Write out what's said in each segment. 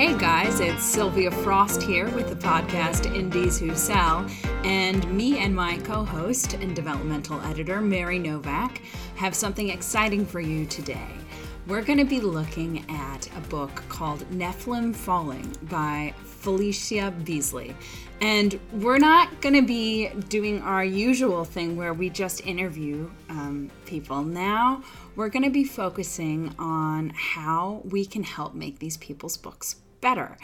Hey guys, it's Sylvia Frost here with the podcast Indies Who Sell, and me and my co host and developmental editor, Mary Novak, have something exciting for you today. We're going to be looking at a book called Nephilim Falling by Felicia Beasley. And we're not going to be doing our usual thing where we just interview um, people. Now we're going to be focusing on how we can help make these people's books better.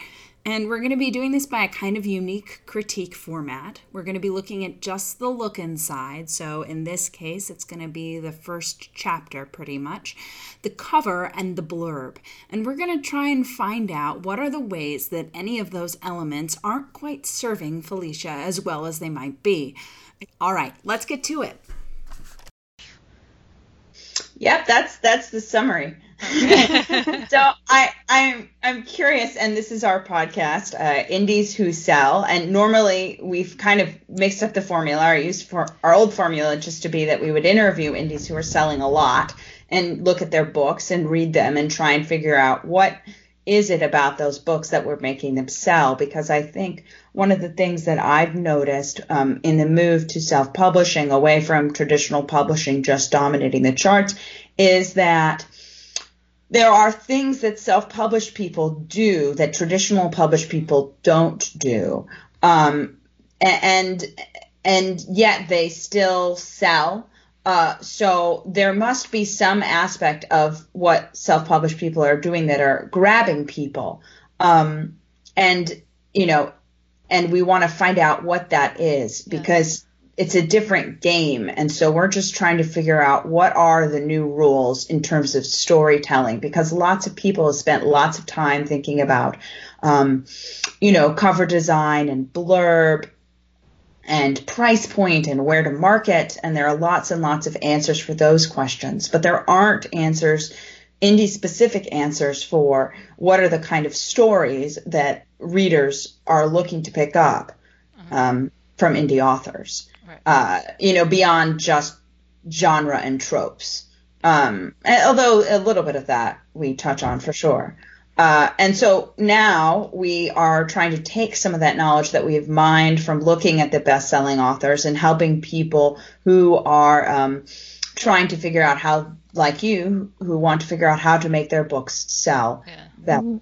And we're going to be doing this by a kind of unique critique format. We're going to be looking at just the look inside. So, in this case, it's going to be the first chapter pretty much, the cover, and the blurb. And we're going to try and find out what are the ways that any of those elements aren't quite serving Felicia as well as they might be. All right, let's get to it. Yep, that's that's the summary. so I I'm I'm curious, and this is our podcast, uh, Indies Who Sell, and normally we've kind of mixed up the formula. I used for our old formula just to be that we would interview indies who are selling a lot and look at their books and read them and try and figure out what is it about those books that were making them sell? Because I think one of the things that I've noticed um, in the move to self publishing, away from traditional publishing just dominating the charts, is that there are things that self-published people do that traditional published people don't do, um, and and yet they still sell. Uh, so there must be some aspect of what self-published people are doing that are grabbing people, um, and you know, and we want to find out what that is because it's a different game. And so we're just trying to figure out what are the new rules in terms of storytelling because lots of people have spent lots of time thinking about, um, you know, cover design and blurb and price point and where to market. And there are lots and lots of answers for those questions, but there aren't answers, indie specific answers for what are the kind of stories that readers are looking to pick up. Mm-hmm. Um, from indie authors right. uh, you know, beyond just genre and tropes. Um, although a little bit of that we touch on for sure. Uh, and so now we are trying to take some of that knowledge that we've mined from looking at the best-selling authors and helping people who are um, trying to figure out how, like you, who want to figure out how to make their books sell. Yeah. That mm-hmm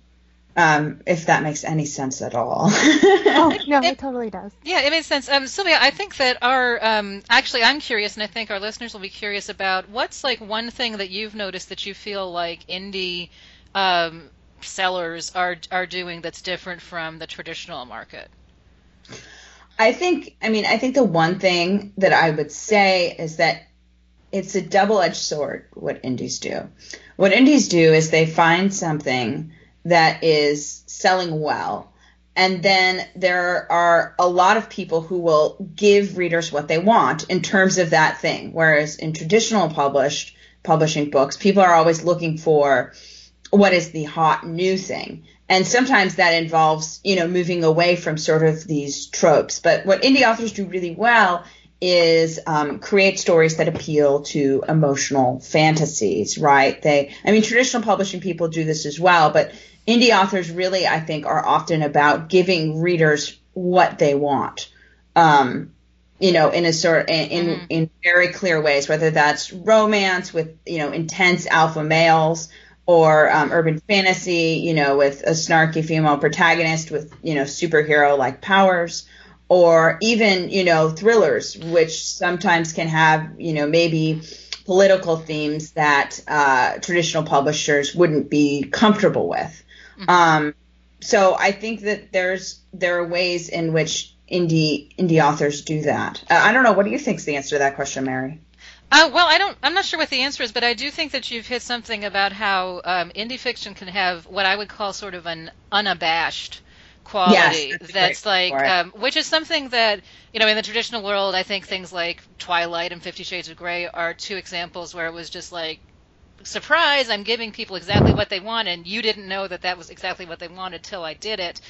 um, if that makes any sense at all. oh no, it, it, totally does. Yeah, it makes sense. Um, Sylvia, I think that our um, actually, I'm curious, and I think our listeners will be curious about what's like one thing that you've noticed that you feel like indie um, sellers are are doing that's different from the traditional market. I think, I mean, I think the one thing that I would say is that it's a double-edged sword. What indies do, what indies do is they find something that is selling well. And then there are a lot of people who will give readers what they want in terms of that thing. Whereas in traditional published publishing books, people are always looking for what is the hot new thing. And sometimes that involves, you know, moving away from sort of these tropes. But what indie authors do really well is um, create stories that appeal to emotional fantasies, right? They, I mean, traditional publishing people do this as well, but indie authors really, I think, are often about giving readers what they want. Um, you know, in a sort in in, mm-hmm. in very clear ways, whether that's romance with you know intense alpha males or um, urban fantasy, you know, with a snarky female protagonist with you know superhero like powers, or even you know thrillers, which sometimes can have you know maybe political themes that uh, traditional publishers wouldn't be comfortable with. Mm-hmm. Um, so I think that there's there are ways in which indie indie authors do that. Uh, I don't know. What do you think is the answer to that question, Mary? Uh, well, I don't. I'm not sure what the answer is, but I do think that you've hit something about how um, indie fiction can have what I would call sort of an unabashed quality. Yes, that's, that's like, um, which is something that you know, in the traditional world, I think things like Twilight and Fifty Shades of Grey are two examples where it was just like surprise, I'm giving people exactly what they want, and you didn't know that that was exactly what they wanted till I did it.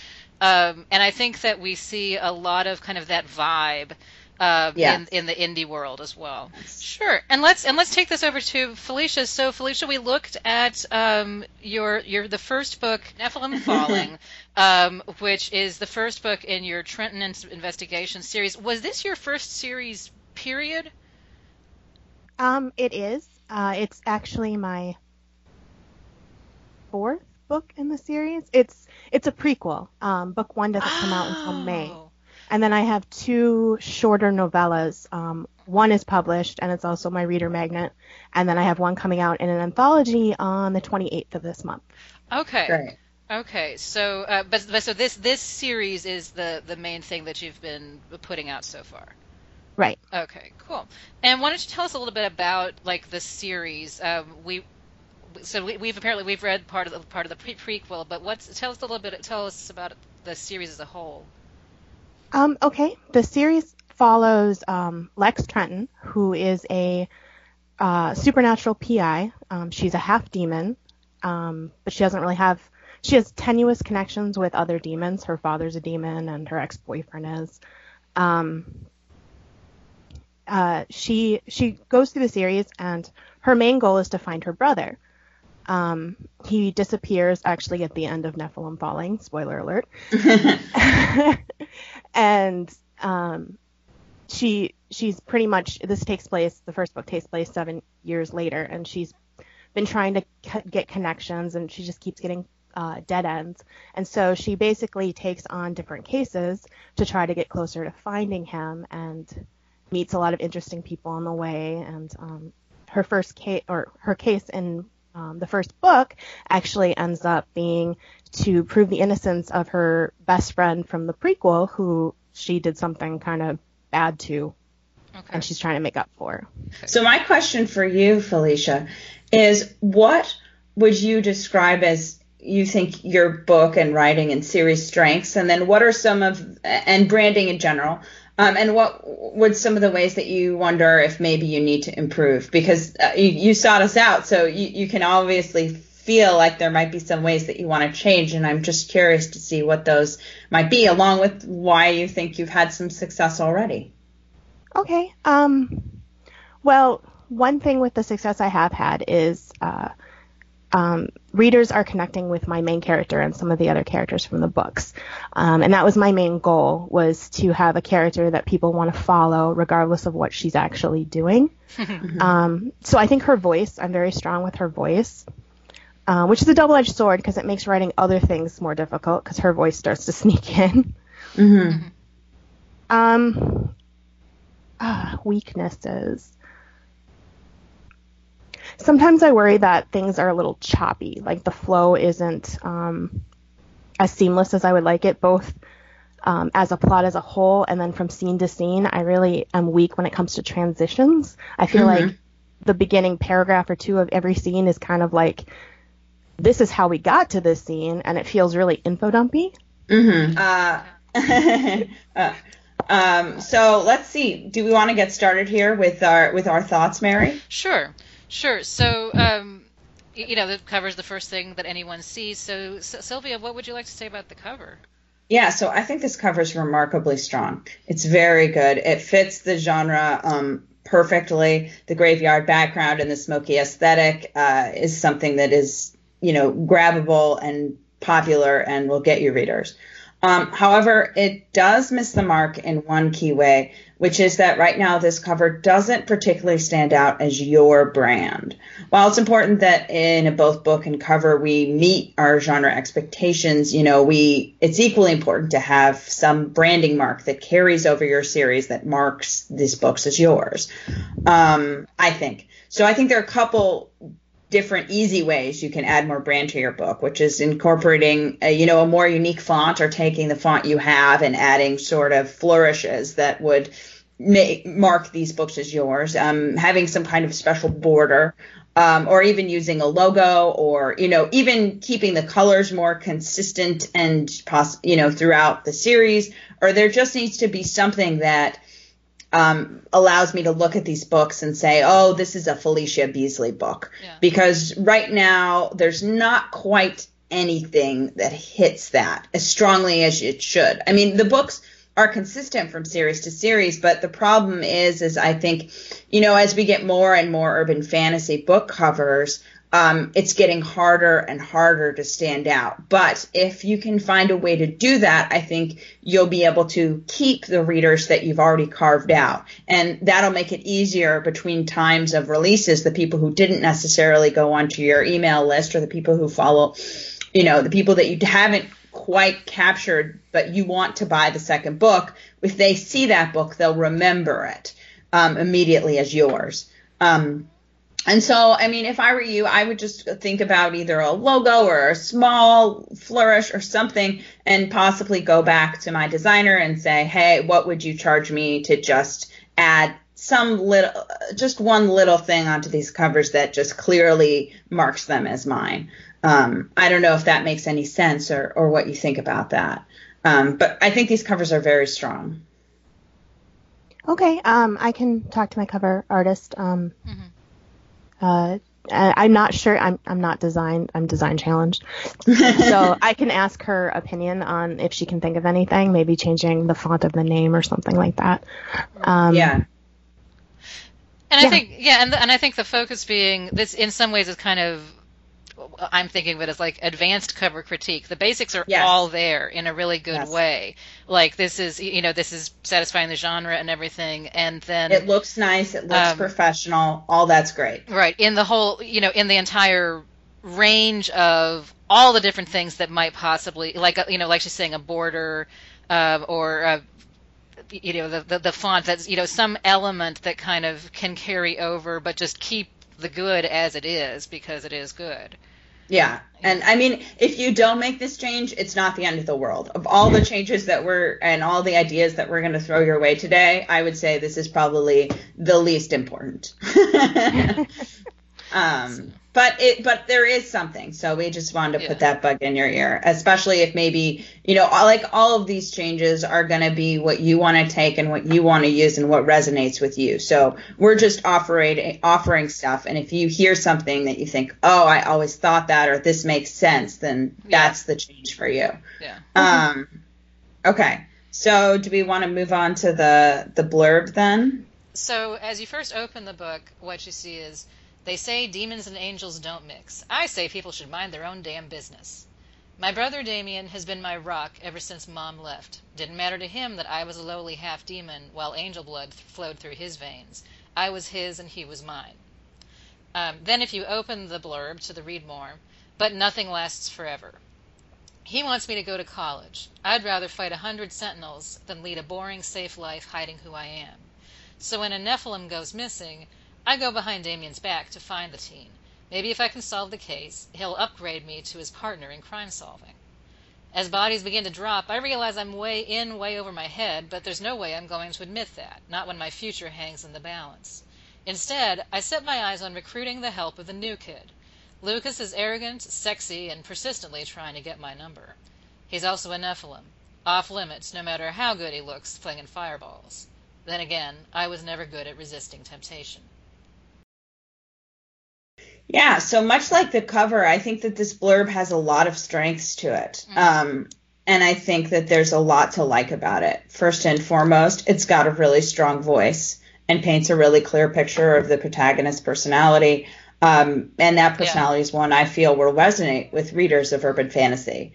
Um, and I think that we see a lot of kind of that vibe uh, in in the indie world as well. Sure, and let's and let's take this over to Felicia. So Felicia, we looked at um, your your the first book, Nephilim Falling, um, which is the first book in your Trenton investigation series. Was this your first series? Period. Um, it is. Uh, it's actually my fourth book in the series. It's it's a prequel. Um, book one doesn't come out until May. Oh. And then I have two shorter novellas. Um, one is published, and it's also my reader magnet. And then I have one coming out in an anthology on the 28th of this month. Okay. Great. Okay. So, uh, but, but so this this series is the the main thing that you've been putting out so far. Right. Okay. Cool. And why don't you tell us a little bit about like the series? Um, we so we, have apparently we've read part of the part of the pre- prequel, but what's tell us a little bit tell us about the series as a whole. Um, okay, the series follows um, Lex Trenton, who is a uh, supernatural PI. Um, she's a half demon, um, but she doesn't really have. She has tenuous connections with other demons. Her father's a demon, and her ex-boyfriend is. Um, uh, she she goes through the series, and her main goal is to find her brother. Um, he disappears actually at the end of Nephilim Falling. Spoiler alert. and um, she she's pretty much this takes place. The first book takes place seven years later, and she's been trying to get connections, and she just keeps getting uh, dead ends. And so she basically takes on different cases to try to get closer to finding him, and meets a lot of interesting people on the way. And um, her first case or her case in um, the first book actually ends up being to prove the innocence of her best friend from the prequel, who she did something kind of bad to, okay. and she's trying to make up for. So my question for you, Felicia, is what would you describe as you think your book and writing and series strengths, and then what are some of and branding in general? Um, and what would some of the ways that you wonder if maybe you need to improve? Because uh, you, you sought us out, so you, you can obviously feel like there might be some ways that you want to change. And I'm just curious to see what those might be, along with why you think you've had some success already. Okay. Um, well, one thing with the success I have had is uh, um, readers are connecting with my main character and some of the other characters from the books. Um, and that was my main goal was to have a character that people want to follow regardless of what she's actually doing. um, so I think her voice, I'm very strong with her voice. Uh, which is a double-edged sword because it makes writing other things more difficult because her voice starts to sneak in. Mm-hmm. Um, uh, weaknesses sometimes I worry that things are a little choppy, like the flow isn't um, as seamless as I would like it, both um, as a plot as a whole and then from scene to scene. I really am weak when it comes to transitions. I feel mm-hmm. like the beginning paragraph or two of every scene is kind of like, this is how we got to this scene, and it feels really info dumpy. Mm-hmm. Uh, uh, um, so let's see. Do we want to get started here with our with our thoughts, Mary? Sure. Sure. So, um, you know, the cover is the first thing that anyone sees. So, Sylvia, what would you like to say about the cover? Yeah, so I think this cover is remarkably strong. It's very good. It fits the genre um, perfectly. The graveyard background and the smoky aesthetic uh, is something that is, you know, grabbable and popular and will get you readers. Um, however, it does miss the mark in one key way, which is that right now this cover doesn't particularly stand out as your brand. While it's important that in both book and cover we meet our genre expectations, you know, we it's equally important to have some branding mark that carries over your series that marks these books as yours. Um, I think. So I think there are a couple different easy ways you can add more brand to your book, which is incorporating a, you know a more unique font or taking the font you have and adding sort of flourishes that would make, mark these books as yours. Um, having some kind of special border. Um, or even using a logo, or you know, even keeping the colors more consistent and poss- you know throughout the series, or there just needs to be something that um, allows me to look at these books and say, oh, this is a Felicia Beasley book. Yeah. Because right now, there's not quite anything that hits that as strongly as it should. I mean, the books are consistent from series to series. But the problem is, is I think, you know, as we get more and more urban fantasy book covers, um, it's getting harder and harder to stand out. But if you can find a way to do that, I think you'll be able to keep the readers that you've already carved out. And that'll make it easier between times of releases, the people who didn't necessarily go onto your email list or the people who follow, you know, the people that you haven't quite captured, but you want to buy the second book. If they see that book, they'll remember it um, immediately as yours. Um, and so, I mean, if I were you, I would just think about either a logo or a small flourish or something and possibly go back to my designer and say, hey, what would you charge me to just add some little, just one little thing onto these covers that just clearly marks them as mine. Um, I don't know if that makes any sense or, or what you think about that. Um, but I think these covers are very strong. Okay, um, I can talk to my cover artist. Um, mm-hmm. Uh, I'm not sure. I'm I'm not design. I'm design challenged, so I can ask her opinion on if she can think of anything. Maybe changing the font of the name or something like that. Um, yeah. And I yeah. think yeah, and the, and I think the focus being this in some ways is kind of I'm thinking of it as like advanced cover critique. The basics are yes. all there in a really good yes. way. Like this is, you know, this is satisfying the genre and everything, and then it looks nice, it looks um, professional, all that's great. Right in the whole, you know, in the entire range of all the different things that might possibly, like, you know, like she's saying, a border uh, or. A, you know the, the the font that's you know some element that kind of can carry over but just keep the good as it is because it is good yeah. And I mean, if you don't make this change, it's not the end of the world. Of all the changes that we're and all the ideas that we're going to throw your way today, I would say this is probably the least important. um, but it but there is something. So we just wanted to yeah. put that bug in your ear especially if maybe you know like all of these changes are going to be what you want to take and what you want to use and what resonates with you. So we're just offering offering stuff. And if you hear something that you think oh i always thought that or this makes sense then yeah. that's the change for you. Yeah. Um okay. So do we want to move on to the the blurb then? So as you first open the book what you see is they say demons and angels don't mix. I say people should mind their own damn business. My brother Damien has been my rock ever since Mom left. Didn't matter to him that I was a lowly half demon while angel blood flowed through his veins. I was his and he was mine. Um, then if you open the blurb to the read more, but nothing lasts forever. He wants me to go to college. I'd rather fight a hundred sentinels than lead a boring, safe life hiding who I am. So when a Nephilim goes missing, I go behind Damien's back to find the teen. Maybe if I can solve the case, he'll upgrade me to his partner in crime solving. As bodies begin to drop, I realize I'm way in, way over my head, but there's no way I'm going to admit that, not when my future hangs in the balance. Instead, I set my eyes on recruiting the help of the new kid. Lucas is arrogant, sexy, and persistently trying to get my number. He's also a Nephilim, off limits no matter how good he looks flinging fireballs. Then again, I was never good at resisting temptation. Yeah, so much like the cover, I think that this blurb has a lot of strengths to it. Mm-hmm. Um, and I think that there's a lot to like about it. First and foremost, it's got a really strong voice and paints a really clear picture of the protagonist's personality. Um, and that personality yeah. is one I feel will resonate with readers of urban fantasy.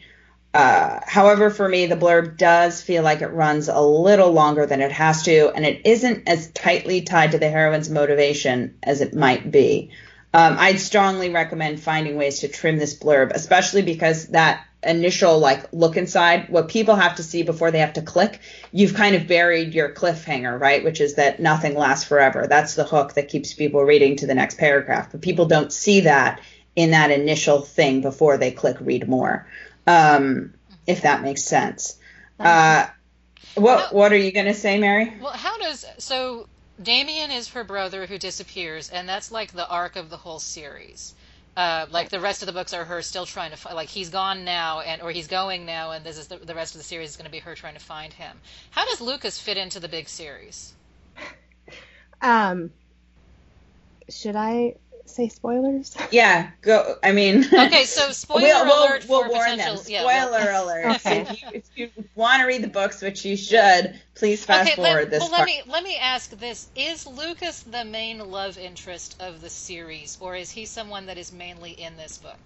Uh, however, for me, the blurb does feel like it runs a little longer than it has to, and it isn't as tightly tied to the heroine's motivation as it might be. Um, I'd strongly recommend finding ways to trim this blurb, especially because that initial like look inside, what people have to see before they have to click, you've kind of buried your cliffhanger, right? Which is that nothing lasts forever. That's the hook that keeps people reading to the next paragraph. But people don't see that in that initial thing before they click read more. Um, if that makes sense. Uh, what what are you going to say, Mary? Well, how does so Damien is her brother who disappears, and that's like the arc of the whole series. Uh, like the rest of the books are her still trying to find, like he's gone now, and or he's going now, and this is the, the rest of the series is going to be her trying to find him. How does Lucas fit into the big series? Um, should I say spoilers? Yeah, go. I mean. Okay, so spoiler we'll, we'll, alert we'll for warn potential. them. Spoiler well- alert. Okay. If you, if you want to read the books, which you should, please fast okay, forward let, this well, part. let me let me ask this: Is Lucas the main love interest of the series, or is he someone that is mainly in this book?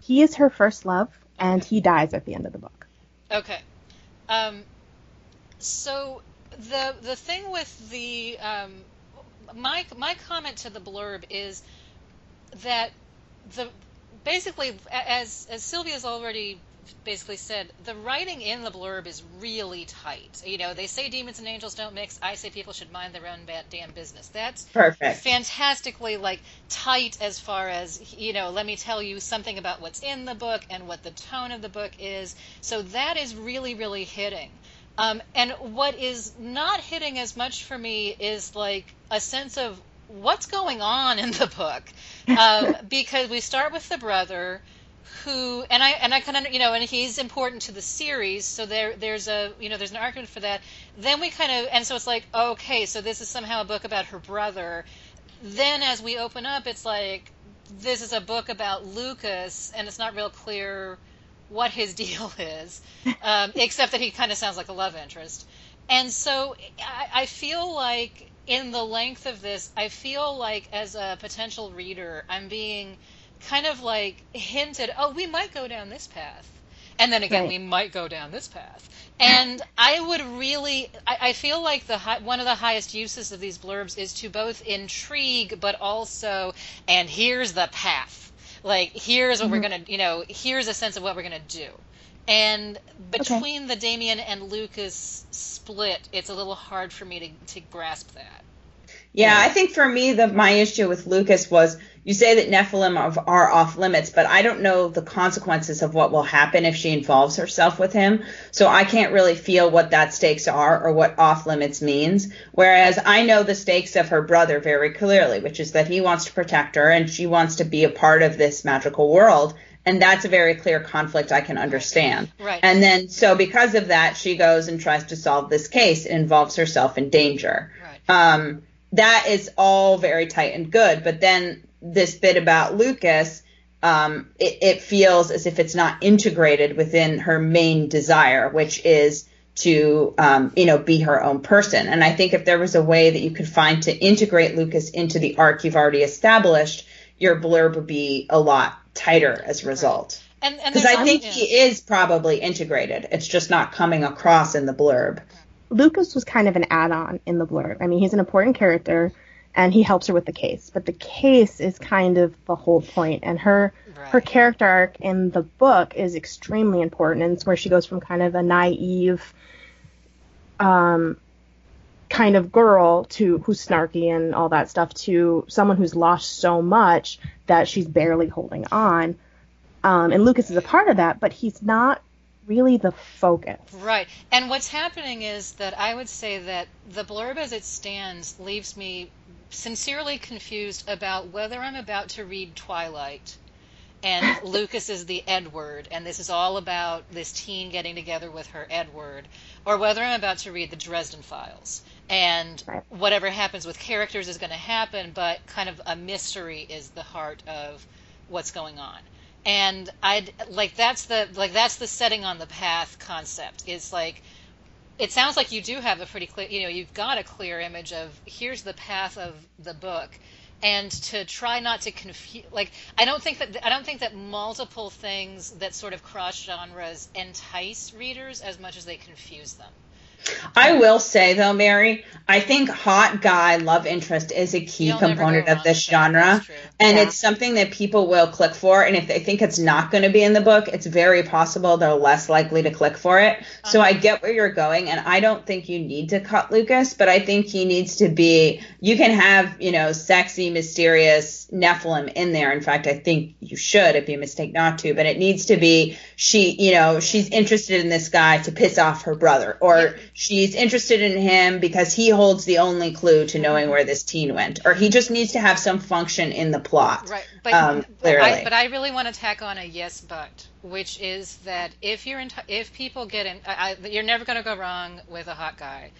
He is her first love, and he dies at the end of the book. Okay. Um, so the the thing with the um, my my comment to the blurb is that the basically as as Sylvia's already basically said the writing in the blurb is really tight. You know, they say demons and angels don't mix. I say people should mind their own damn business. That's Perfect. fantastically like tight as far as you know let me tell you something about what's in the book and what the tone of the book is so that is really really hitting um, and what is not hitting as much for me is like a sense of what's going on in the book. Um, because we start with the brother who and I and I kind of you know and he's important to the series so there there's a you know there's an argument for that. Then we kind of and so it's like okay so this is somehow a book about her brother. Then as we open up it's like this is a book about Lucas and it's not real clear what his deal is um, except that he kind of sounds like a love interest. And so I, I feel like in the length of this I feel like as a potential reader I'm being kind of like hinted, oh, we might go down this path. And then again, Right. we might go down this path. And I would really, I, I feel like the hi- one of the highest uses of these blurbs is to both intrigue, but also, and here's the path. Like, here's what we're Mhm. going to, you know, here's a sense of what we're going to do. And between the Damien and Lucas split, it's a little hard for me to, to grasp that. Yeah, I think for me, the my issue with Lucas was you say that Nephilim are, are off limits, but I don't know the consequences of what will happen if she involves herself with him. So I can't really feel what that stakes are or what off limits means. Whereas I know the stakes of her brother very clearly, which is that he wants to protect her and she wants to be a part of this magical world. And that's a very clear conflict I can understand. Right. And then, so because of that, she goes and tries to solve this case. It involves herself in danger Right. um, that is all very tight and good. But then this bit about Lucas, um, it, it feels as if it's not integrated within her main desire, which is to, um, you know, be her own person. And I think if there was a way that you could find to integrate Lucas into the arc you've already established, your blurb would be a lot tighter as a result. And, and Because there's I think he is probably integrated. It's just not coming across in the blurb. Lucas was kind of an add-on in the blurb. I mean, he's an important character, and he helps her with the case. But the case is kind of the whole point, and her her character arc in the book is extremely important. And it's where she goes from kind of a naive, um, kind of girl to who's snarky and all that stuff to someone who's lost so much that she's barely holding on. Um, and Lucas is a part of that, but he's not really the focus. Right. And what's happening is that I would say that the blurb as it stands leaves me sincerely confused about whether I'm about to read Twilight and Lucas is the Edward and this is all about this teen getting together with her Edward or whether I'm about to read the Dresden Files. And whatever happens with characters is going to happen but kind of a mystery is the heart of what's going on. And i'd like that's the like that's the setting on the path concept. Is like it sounds like you do have a pretty clear you know you've got a clear image of here's the path of the book and to try not to confuse like i don't think that i don't think that multiple things that sort of cross genres entice readers as much as they confuse them I will say though, Mary, I think hot guy love interest is a key You'll component of this genre. And Yeah. it's something that people will click for. And if they think it's not going to be in the book, it's very possible they're less likely to click for it. So Uh-huh. I get where you're going. And I don't think you need to cut Lucas, but I think he needs to be, you can have, you know, sexy, mysterious Nephilim in there. In fact, I think you should. It'd be a mistake not to, but it needs to be, she, you know, she's interested in this guy to piss off her brother, or Yeah. she's interested in him because he holds the only clue to knowing where this teen went, or he just needs to have some function in the plot. Right, but um, but I, but I really want to tack on a yes, but, which is that if you're in, if people get in, I, you're never going to go wrong with a hot guy,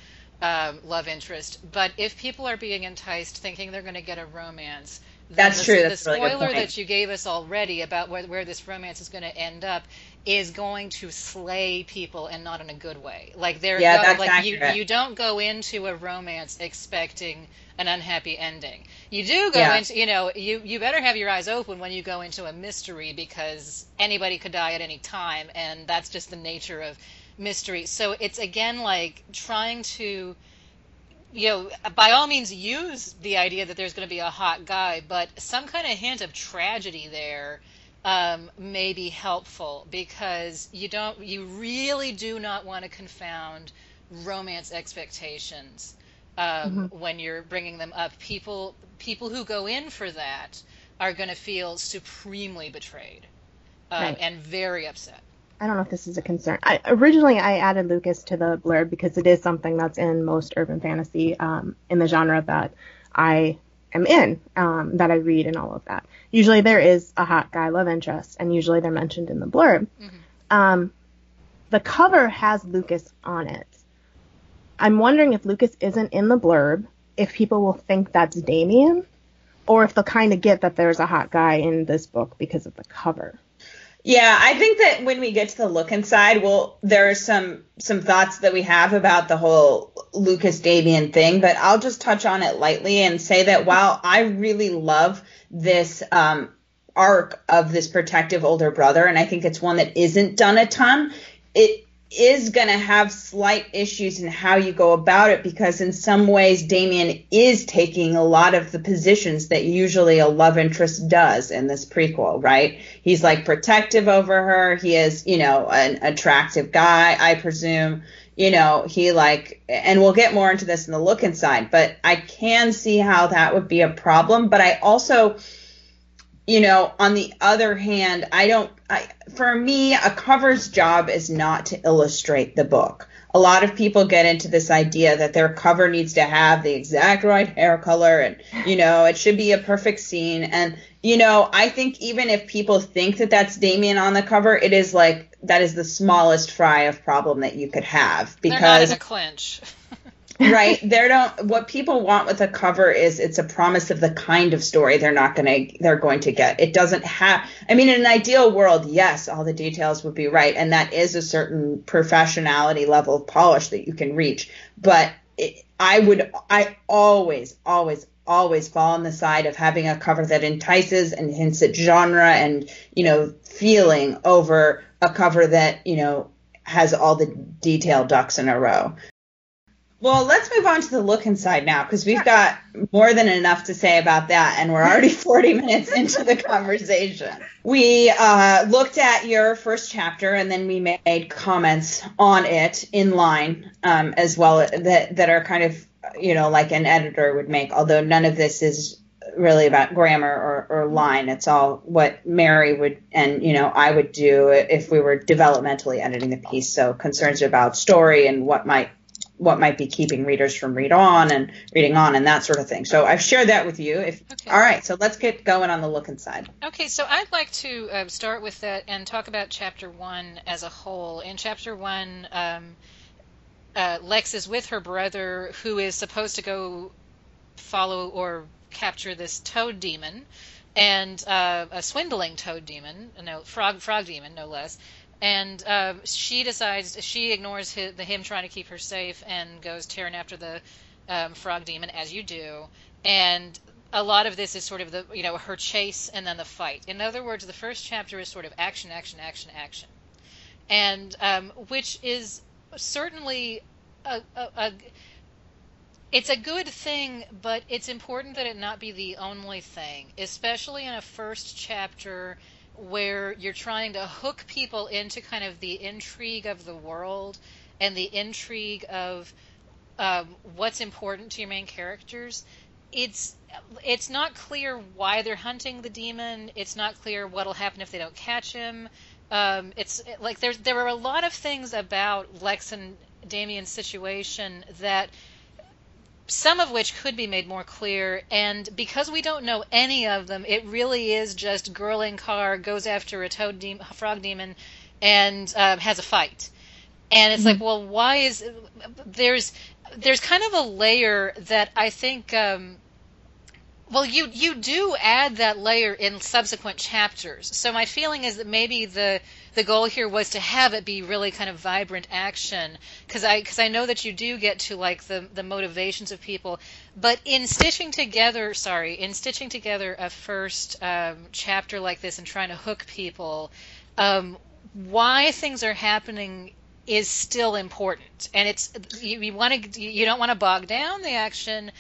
um, love interest. But if people are being enticed, thinking they're going to get a romance, That's the, true. The That's really spoiler that you gave us already about where, where this romance is going to end up is going to slay people and not in a good way. Like they're yeah, go, that's like accurate. you you don't go into a romance expecting an unhappy ending. You do go Yeah. into you know you you better have your eyes open when you go into a mystery because anybody could die at any time and that's just the nature of mystery. So it's again like trying to you know, by all means use the idea that there's going to be a hot guy, but some kind of hint of tragedy there um, may be helpful because you don't, you really do not want to confound romance expectations um, when you're bringing them up. People, people who go in for that are going to feel supremely betrayed um, Right. and very upset. I don't know if this is a concern. I, originally, I added Lucas to the blurb because it is something that's in most urban fantasy um, in the genre that I am in, um, that I read and all of that. Usually, there is a hot guy love interest, and usually they're mentioned in the blurb. Um, the cover has Lucas on it. I'm wondering if Lucas isn't in the blurb, if people will think that's Damien, or if they'll kind of get that there's a hot guy in this book because of the cover. Yeah, I think that when we get to the look inside, well, there are some some thoughts that we have about the whole Lucas Damien thing, but I'll just touch on it lightly and say that while I really love this um, arc of this protective older brother, and I think it's one that isn't done a ton, it is going to have slight issues in how you go about it because in some ways Damien is taking a lot of the positions that usually a love interest does in this prequel, right? He's like protective over her. He is, you know, an attractive guy, I presume. You know, he like, and we'll get more into this in the look inside, but I can see how that would be a problem. But I also, you know, on the other hand, I don't, I, for me, a cover's job is not to illustrate the book. A lot of people get into this idea that their cover needs to have the exact right hair color and, you know, it should be a perfect scene. And, you know, I think even if people think that that's Damien on the cover, it is like, that is the smallest fry of problem that you could have They're not because in a clinch. right. They don't what people want with a cover is it's a promise of the kind of story they're not going to they're going to get. It doesn't have i mean in an ideal world yes all the details would be right and that is a certain professionality level of polish that you can reach. But it, i would i always always always fall on the side of having a cover that entices and hints at genre and you know feeling over a cover that you know has all the detailed ducks in a row well, let's move on to the look inside now because we've got more than enough to say about that, and we're already 40 minutes into the conversation. We uh, looked at your first chapter, and then we made comments on it in line um, as well that that are kind of you know like an editor would make. Although none of this is really about grammar or, or line. It's all what Mary would and you know I would do if we were developmentally editing the piece. So concerns about story and what might what might be keeping readers from read on and reading on and that sort of thing. So I've shared that with you. If Okay. all right, so let's get going on the look inside. Okay, so I'd like to uh, start with that and talk about chapter one as a whole. In chapter one, um, uh, Lex is with her brother, who is supposed to go follow or capture this toad demon, and uh, a swindling toad demon, no frog frog demon, no less. And uh, she decides she ignores hi the him trying to keep her safe and goes tearing after the um, frog demon, as you do. And a lot of this is sort of the you know her chase and then the fight. In other words, the first chapter is sort of action, action, action, action, and um, which is certainly a, a, a it's a good thing, but it's important that it not be the only thing, especially in a first chapter where you're trying to hook people into kind of the intrigue of the world and the intrigue of um, what's important to your main characters. It's it's not clear why they're hunting the demon. It's not clear what'll happen if they don't catch him. Um, it's like there's there are a lot of things about Lex and Damien's situation that some of which could be made more clear. And because we don't know any of them, it really is just girl in car goes after a toad demon, frog demon, and um, has a fight. And it's like, well, why is there's there's kind of a layer that I think um, Well, you you do add that layer in subsequent chapters. So my feeling is that maybe the the goal here was to have it be really kind of vibrant action because I because I know that you do get to like the the motivations of people, but in stitching together, sorry, in stitching together a first um, chapter like this and trying to hook people, um, why things are happening is still important, and it's you, you want to you don't want to bog down the action,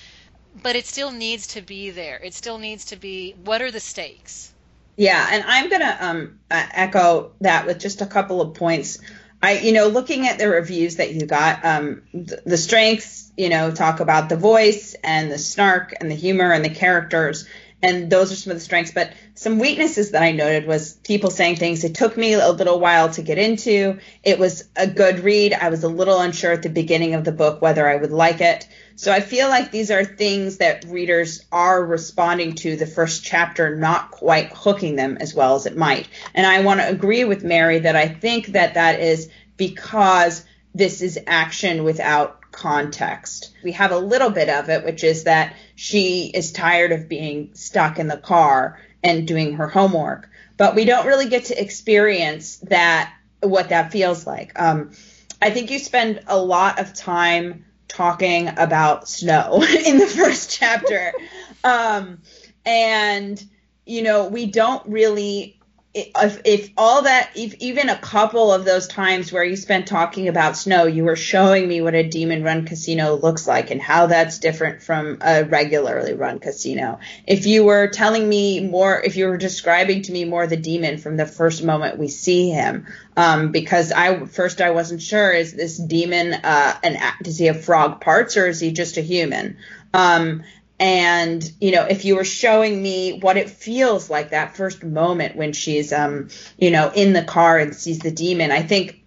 but it still needs to be there. It still needs to be what are the stakes? Yeah, and I'm gonna um, uh, echo that with just a couple of points. I, you know, looking at the reviews that you got, um, the, the strengths, you know, talk about the voice and the snark and the humor and the characters, and those are some of the strengths. But some weaknesses that I noted was people saying things. It took me a little while to get into. It was a good read. I was a little unsure at the beginning of the book whether I would like it. So I feel like these are things that readers are responding to the first chapter, not quite hooking them as well as it might. And I want to agree with Mary that I think that that is because this is action without context. We have a little bit of it, which is that she is tired of being stuck in the car and doing her homework, but we don't really get to experience that, what that feels like. Um, I think you spend a lot of time talking about snow in the first chapter. um, and, you know, we don't really if, if all that if even a couple of those times where you spent talking about snow you were showing me what a demon run casino looks like and how that's different from a regularly run casino. If you were telling me more if you were describing to me more the demon from the first moment we see him um, because i first i wasn't sure is this demon uh, an does he have frog parts or is he just a human? Um, and you know if you were showing me what it feels like that first moment when she's um you know in the car and sees the demon i think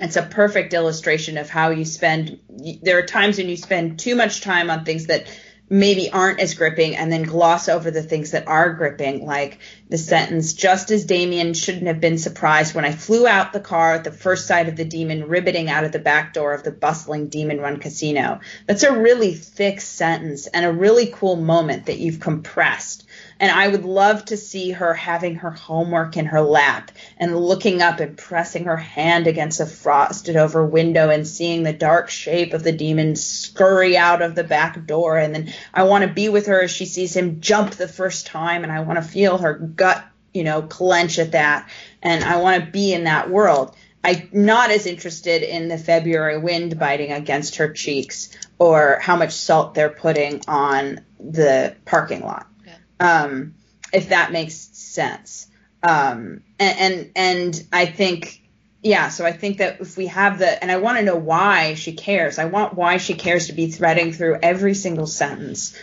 it's a perfect illustration of how you spend there are times when you spend too much time on things that maybe aren't as gripping and then gloss over the things that are gripping, like the sentence, just as Damien shouldn't have been surprised when I flew out the car at the first sight of the demon ribbiting out of the back door of the bustling demon run casino. That's a really thick sentence and a really cool moment that you've compressed. And I would love to see her having her homework in her lap and looking up and pressing her hand against a frosted over window and seeing the dark shape of the demon scurry out of the back door. And then I want to be with her as she sees him jump the first time and I want to feel her gut, you know, clench at that. And I want to be in that world. I'm not as interested in the February wind biting against her cheeks or how much salt they're putting on the parking lot um, if that makes sense. Um, and, and, and I think, yeah, so I think that if we have the, and I want to know why she cares. I want why she cares to be threading through every single sentence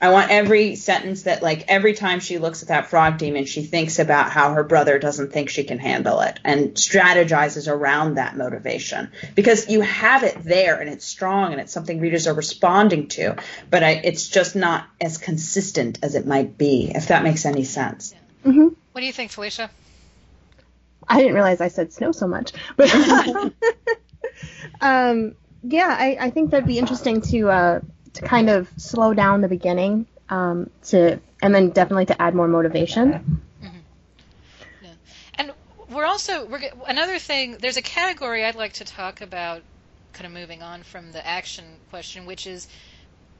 I want every sentence that, like, every time she looks at that frog demon, she thinks about how her brother doesn't think she can handle it and strategizes around that motivation because you have it there and it's strong and it's something readers are responding to, but I, it's just not as consistent as it might be, if that makes any sense. Mm-hmm. What do you think, Felicia? I didn't realize I said snow so much, but um, yeah, I, I think that'd be interesting to. Uh, to kind of slow down the beginning um, to and then definitely to add more motivation. Mm-hmm. And we're also we're another thing. There's a category I'd like to talk about, kind of moving on from the action question, which is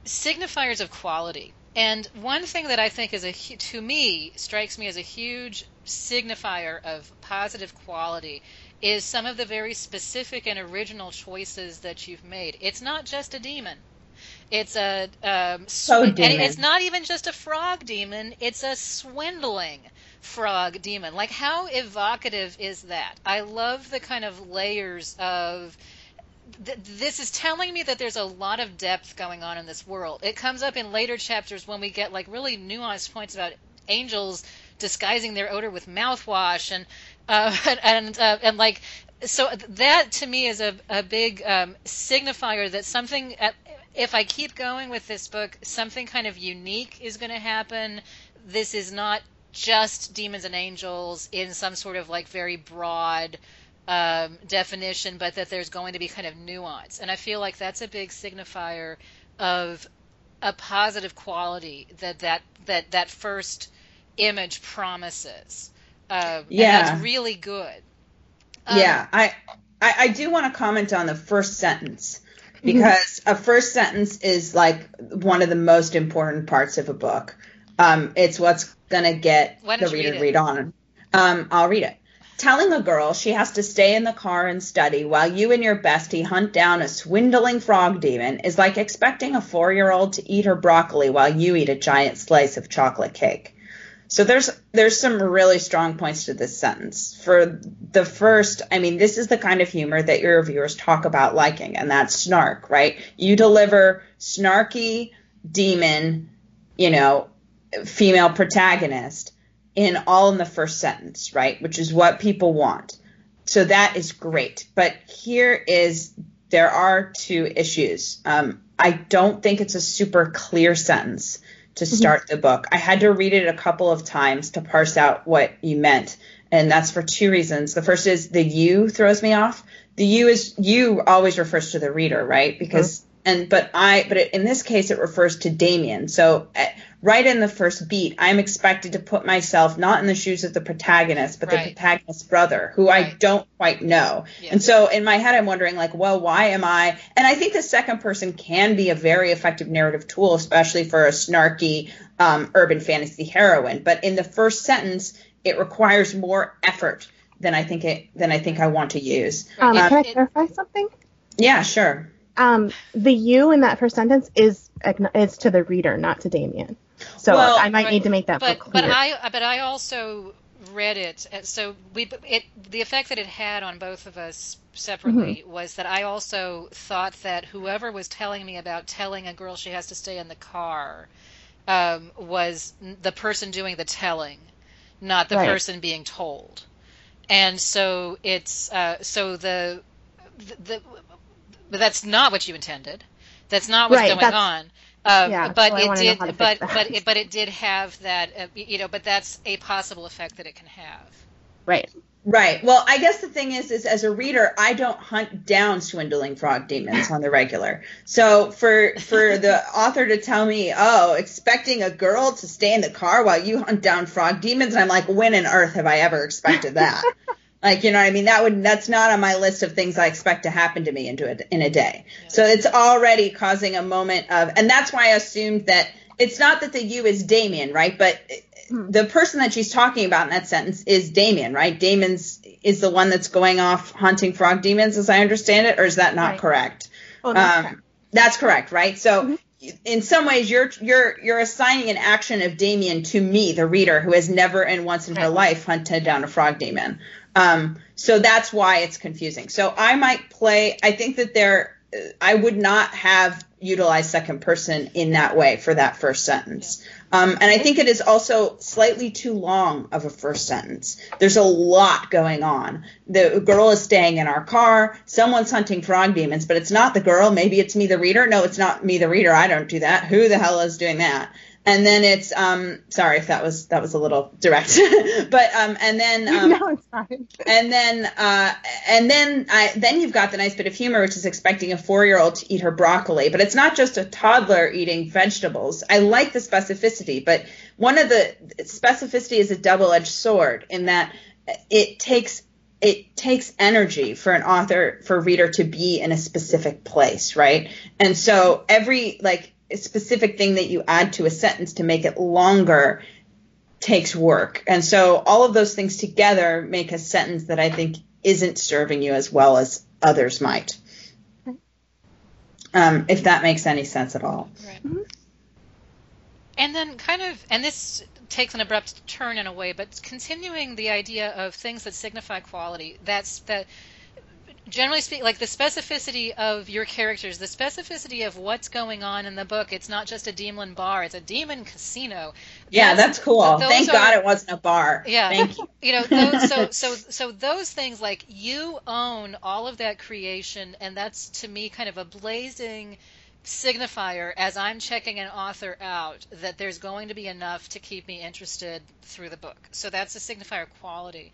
signifiers of quality. And one thing that I think is a to me strikes me as a huge signifier of positive quality is some of the very specific and original choices that you've made. It's not just a demon. It's a um, so and it's not even just a frog demon. It's a swindling frog demon. Like how evocative is that? I love the kind of layers of this is telling me that there's a lot of depth going on in this world. It comes up in later chapters when we get like really nuanced points about angels disguising their odor with mouthwash and uh, and and, uh, and like so that to me is a, a big um, signifier that something at, if I keep going with this book, something kind of unique is going to happen. This is not just demons and angels in some sort of like very broad um, definition, but that there's going to be kind of nuance. And I feel like that's a big signifier of a positive quality that that that that first image promises. Uh, Yeah. that's really good. Um, yeah, I, I I do want to comment on the first sentence because a first sentence is like one of the most important parts of a book. Um, it's what's gonna get the reader read to read on. Um, I'll read it. Telling a girl she has to stay in the car and study while you and your bestie hunt down a swindling frog demon is like expecting a four year old to eat her broccoli while you eat a giant slice of chocolate cake. So there's there's some really strong points to this sentence. For the first, I mean, this is the kind of humor that your reviewers talk about liking, and that's snark, right? You deliver snarky demon, you know, female protagonist in all in the first sentence, right? Which is what people want. So that is great. But here is there are two issues. Um, I don't think it's a super clear sentence to start the book. I had to read it a couple of times to parse out what you meant. And that's for two reasons. The first is the you throws me off. The you is you always refers to the reader, right? Because and but I but it, in this case it refers to Damien. So uh, right in the first beat, I'm expected to put myself not in the shoes of the protagonist, but the protagonist's brother, who I don't quite know. Yeah. And so in my head, I'm wondering, like, well, why am I? And I think the second person can be a very effective narrative tool, especially for a snarky um, urban fantasy heroine. But in the first sentence, it requires more effort than I think it than I think I want to use. Um, It- can I it- clarify something? Yeah, sure. Um, the you in that first sentence is is to the reader, not to Damien. So Well, I might Right. need to make that but but. I but I also read it uh, so we it the effect that it had on both of us separately Mm-hmm. was that I also thought that whoever was telling me about telling a girl she has to stay in the car um, was the person doing the telling, not the Right. person being told, and so it's uh, so the the, the but that's not what you intended. That's not what's Right, going on. Uh, yeah, but so it did, how but that. but it, but it did have that, uh, you know. But that's a possible effect that it can have. right. Right. Well, I guess the thing is, is as a reader, I don't hunt down swindling frog demons on the regular. So for for the author to tell me, oh, expecting a girl to stay in the car while you hunt down frog demons, and I'm like, when in earth have I ever expected that? like, you know what I mean? That would that's not on my list of things I expect to happen to me into a, in a day. So it's already causing a moment of, and that's why I assumed that it's not that the you is Damien, right? But the person that she's talking about in that sentence is Damien, right? Damon's is the one that's going off hunting frog demons, as I understand it, or is that not Right. correct? Oh, that's Um, correct. That's correct, right? So in some ways, you're you're you're assigning an action of Damien to me, the reader, who has never and once in her life hunted down a frog demon. Um, so that's why it's confusing. So I might play. I think that there, I would not have utilized second person in that way for that first sentence. Um, and I think it is also slightly too long of a first sentence. There's a lot going on. The girl is staying in our car. Someone's hunting frog demons, but it's not the girl. Maybe it's me, the reader. No, it's not me, the reader. I don't do that. Who the hell is doing that? And then it's um sorry if that was that was a little direct, but um and then um, no, it's fine. and then uh, and then I, then you've got the nice bit of humor, which is expecting a four year old to eat her broccoli. But it's not just a toddler eating vegetables. I like the specificity, but one of the specificity is a double edged sword in that it takes it takes energy for an author for a reader to be in a specific place, right? And so every like specific thing that you add to a sentence to make it longer takes work. And so all of those things together make a sentence that I think isn't serving you as well as others might. Um, if that makes any sense at all. Right. And then kind of, and this takes an abrupt turn in a way, but continuing the idea of things that signify quality. That's that. Generally speaking, like the specificity of your characters, the specificity of what's going on in the book. It's not just a demon bar; it's a demon casino. Yeah, that's cool. those Thank are- God it wasn't a bar. Yeah. Thank you. you know those, so so so those things like you own all of that creation and that's to me kind of a blazing signifier as i'm checking an author out that there's going to be enough to keep me interested through the book so that's a signifier quality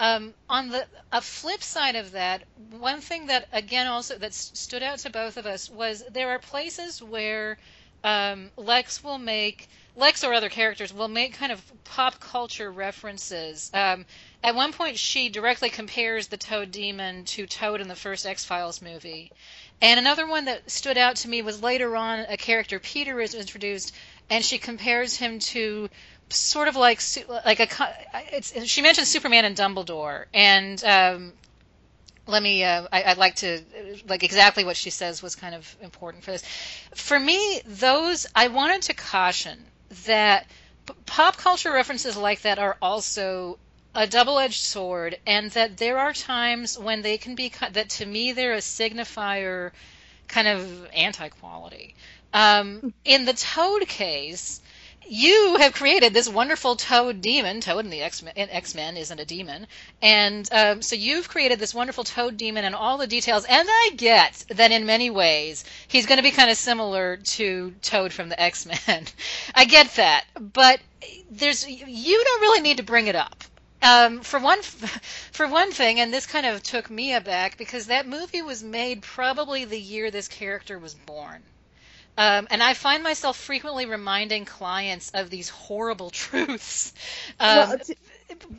um, on the a flip side of that one thing that again also that stood out to both of us was there are places where um, Lex will make Lex or other characters will make kind of pop culture references. Um, at one point, she directly compares the Toad Demon to Toad in the first X Files movie. And another one that stood out to me was later on a character Peter is introduced, and she compares him to sort of like like a it's she mentioned Superman and Dumbledore, and um, let me uh, I, would like to like exactly what she says was kind of important for this. For me those i wanted to caution that p- pop culture references like that are also a double-edged sword and that there are times when they can be that to me they're a signifier kind of anti-quality. Um, in the toad case you have created this wonderful Toad demon. Toad in the X Men isn't a demon, and um, so you've created this wonderful Toad demon and all the details. And I get that in many ways he's going to be kind of similar to Toad from the X Men. I get that, but there's you don't really need to bring it up. Um, for one, for one thing, and this kind of took me aback because that movie was made probably the year this character was born. Um, and I find myself frequently reminding clients of these horrible truths, um, well,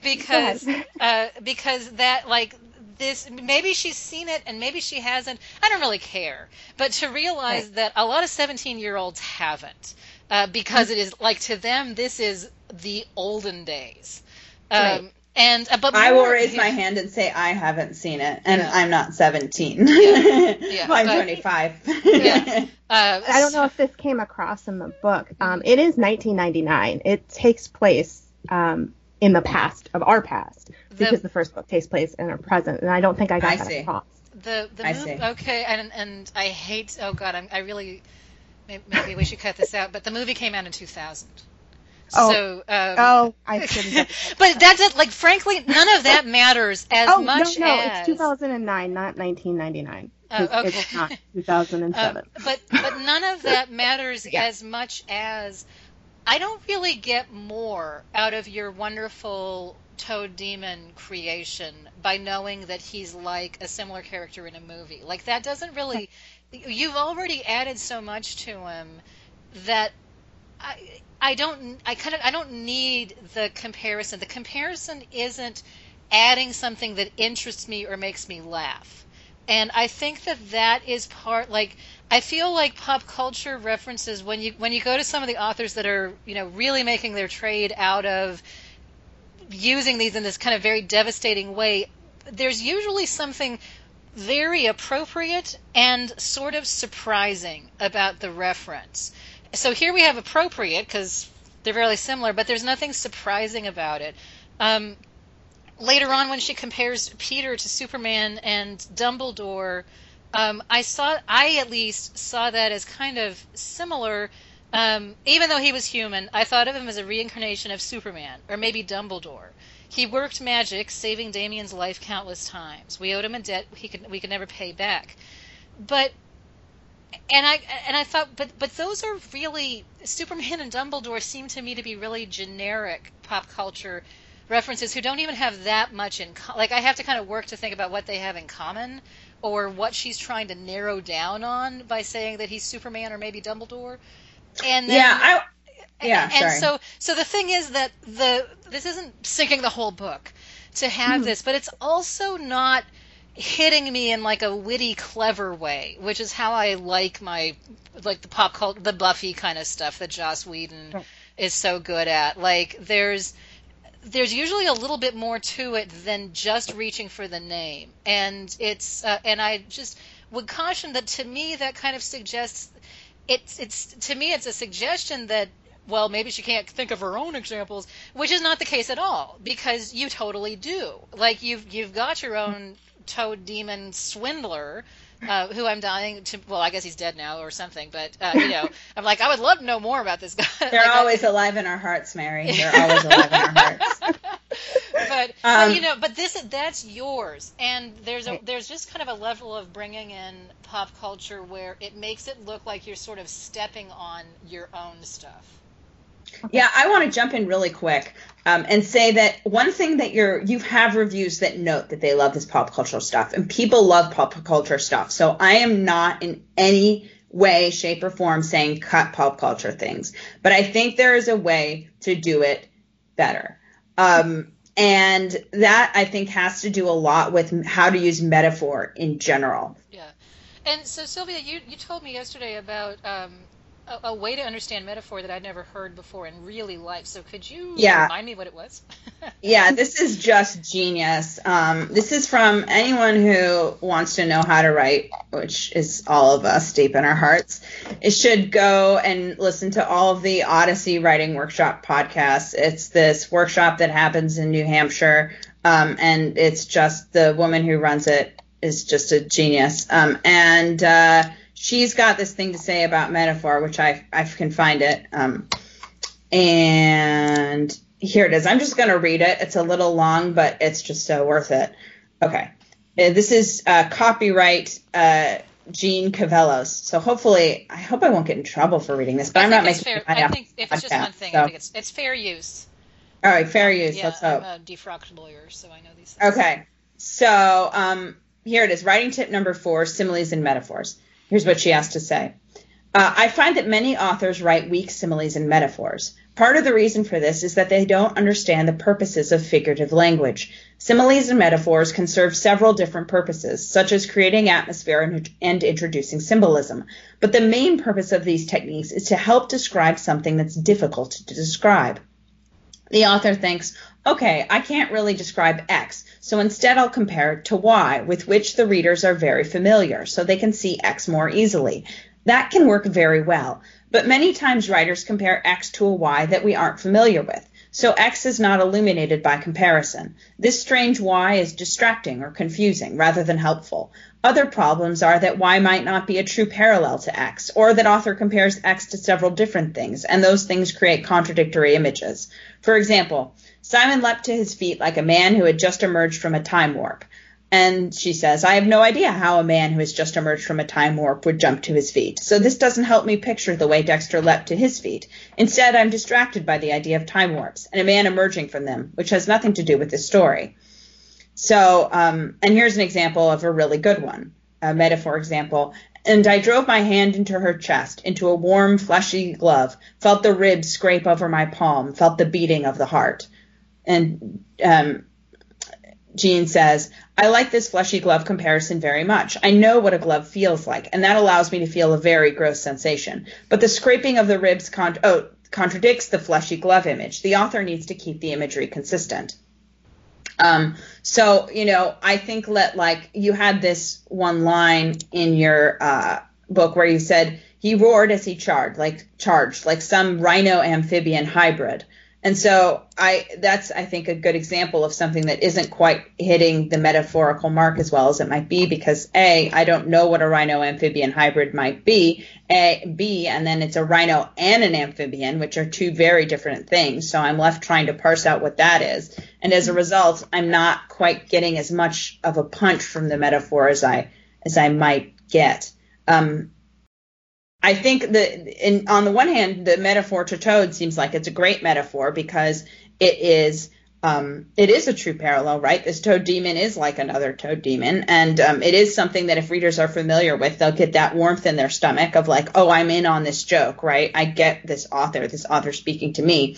because uh, because that like this maybe she's seen it and maybe she hasn't. I don't really care, but to realize right. that a lot of seventeen year olds haven't, uh, because it is like to them this is the olden days. Um, right. And uh, but I will raise yeah. my hand and say I haven't seen it, and yeah. I'm not 17. Yeah. yeah I'm but, 25. yeah. Uh, I don't know if this came across in the book. Um, it is 1999. It takes place um, in the past of our past because the first book takes place in our present, and I don't think I got I that see. across. The the I move, see. okay, and and I hate. Oh God, I'm, I really maybe, maybe we should cut this out. But the movie came out in 2000. Oh, so, um, oh, I shouldn't. but that's it. Like, frankly, none of that matters as oh, much no, no, as. it's 2009, not 1999. Oh, okay. It's not 2007. Uh, but but none of that matters yeah. as much as I don't really get more out of your wonderful Toad Demon creation by knowing that he's like a similar character in a movie. Like that doesn't really. You've already added so much to him that I I don't I kind of I don't need the comparison. The comparison isn't adding something that interests me or makes me laugh. And I think that that is part like I feel like pop culture references when you when you go to some of the authors that are, you know, really making their trade out of using these in this kind of very devastating way, there's usually something very appropriate and sort of surprising about the reference so here we have appropriate because they're very similar, but there's nothing surprising about it. Um, later on, when she compares Peter to Superman and Dumbledore, um, I saw, I at least saw that as kind of similar. Um, even though he was human, I thought of him as a reincarnation of Superman, or maybe Dumbledore. He worked magic, saving Damien's life countless times. We owed him a debt he could, we could never pay back. But and I and I thought, but but those are really Superman and Dumbledore seem to me to be really generic pop culture references who don't even have that much in co- like I have to kind of work to think about what they have in common or what she's trying to narrow down on by saying that he's Superman or maybe Dumbledore. And then, yeah, I yeah, and, and so so the thing is that the this isn't sinking the whole book to have mm-hmm. this, but it's also not hitting me in like a witty, clever way, which is how I like my like the pop cult, the Buffy kind of stuff that Joss Whedon is so good at. Like there's there's usually a little bit more to it than just reaching for the name, and it's uh, and I just would caution that to me that kind of suggests it's it's to me it's a suggestion that well, maybe she can't think of her own examples, which is not the case at all because you totally do. Like you've you've got your own toad demon swindler uh, who I'm dying to. Well, I guess he's dead now or something. But uh, you know, I'm like, I would love to know more about this guy. They're like, always I, alive in our hearts, Mary. They're always alive in our hearts. but, um, but you know, but this that's yours, and there's a there's just kind of a level of bringing in pop culture where it makes it look like you're sort of stepping on your own stuff. Yeah, I want to jump in really quick um, and say that one thing that you're you have reviews that note that they love this pop culture stuff, and people love pop culture stuff. So I am not in any way, shape, or form saying cut pop culture things, but I think there is a way to do it better. Um, and that I think has to do a lot with how to use metaphor in general. Yeah. And so, Sylvia, you, you told me yesterday about um, a, a, way to understand metaphor that I'd never heard before and really liked. So, could you yeah. remind me what it was? yeah, this is just genius. Um, this is from anyone who wants to know how to write, which is all of us deep in our hearts. It should go and listen to all of the Odyssey Writing Workshop podcasts. It's this workshop that happens in New Hampshire, um, and it's just the woman who runs it is just a genius. Um, and uh, she's got this thing to say about metaphor, which I I can find it. Um, and here it is. I'm just going to read it. It's a little long, but it's just so worth it. Okay. Uh, this is uh, copyright uh, Jeanne Cavelos. So hopefully, I hope I won't get in trouble for reading this, but I am not making fair. I think if it's just one thing, so. I think it's, it's fair use. All right, fair use. Yeah, Let's hope. I'm a defrocked lawyer, so I know these things. Okay. So um, here it is. Writing tip number four: similes and metaphors. Here's what she has to say. Uh, I find that many authors write weak similes and metaphors. Part of the reason for this is that they don't understand the purposes of figurative language. Similes and metaphors can serve several different purposes, such as creating atmosphere and, and, introducing symbolism. But the main purpose of these techniques is to help describe something that's difficult to describe. The author thinks, okay, I can't really describe X, so instead I'll compare it to Y, with which the readers are very familiar, so they can see X more easily. That can work very well, but many times writers compare X to a Y that we aren't familiar with. So X is not illuminated by comparison. This strange Y is distracting or confusing rather than helpful. Other problems are that Y might not be a true parallel to X, or that author compares X to several different things, and those things create contradictory images. For example, Simon leapt to his feet like a man who had just emerged from a time warp. And she says, I have no idea how a man who has just emerged from a time warp would jump to his feet. So this doesn't help me picture the way Dexter leapt to his feet. Instead, I'm distracted by the idea of time warps and a man emerging from them, which has nothing to do with the story. So, um, and here's an example of a really good one, a metaphor example. And I drove my hand into her chest, into a warm, fleshy glove, felt the ribs scrape over my palm, felt the beating of the heart. And um, Jeanne says, I like this fleshy glove comparison very much. I know what a glove feels like, and that allows me to feel a very gross sensation. But the scraping of the ribs con- oh, contradicts the fleshy glove image. The author needs to keep the imagery consistent. Um, so, you know, I think that like you had this one line in your uh, book where you said he roared as he charged, like charged, like some rhino amphibian hybrid. And so I that's I think a good example of something that isn't quite hitting the metaphorical mark as well as it might be because A, I don't know what a rhino amphibian hybrid might be. A B, and then it's a rhino and an amphibian, which are two very different things. So I'm left trying to parse out what that is. And as a result, I'm not quite getting as much of a punch from the metaphor as I as I might get. Um, I think that in, on the one hand, the metaphor to Toad seems like it's a great metaphor because it is um, it is a true parallel, right? This toad demon is like another toad demon, and um, it is something that if readers are familiar with, they'll get that warmth in their stomach of like, oh, I'm in on this joke, right? I get this author, this author speaking to me.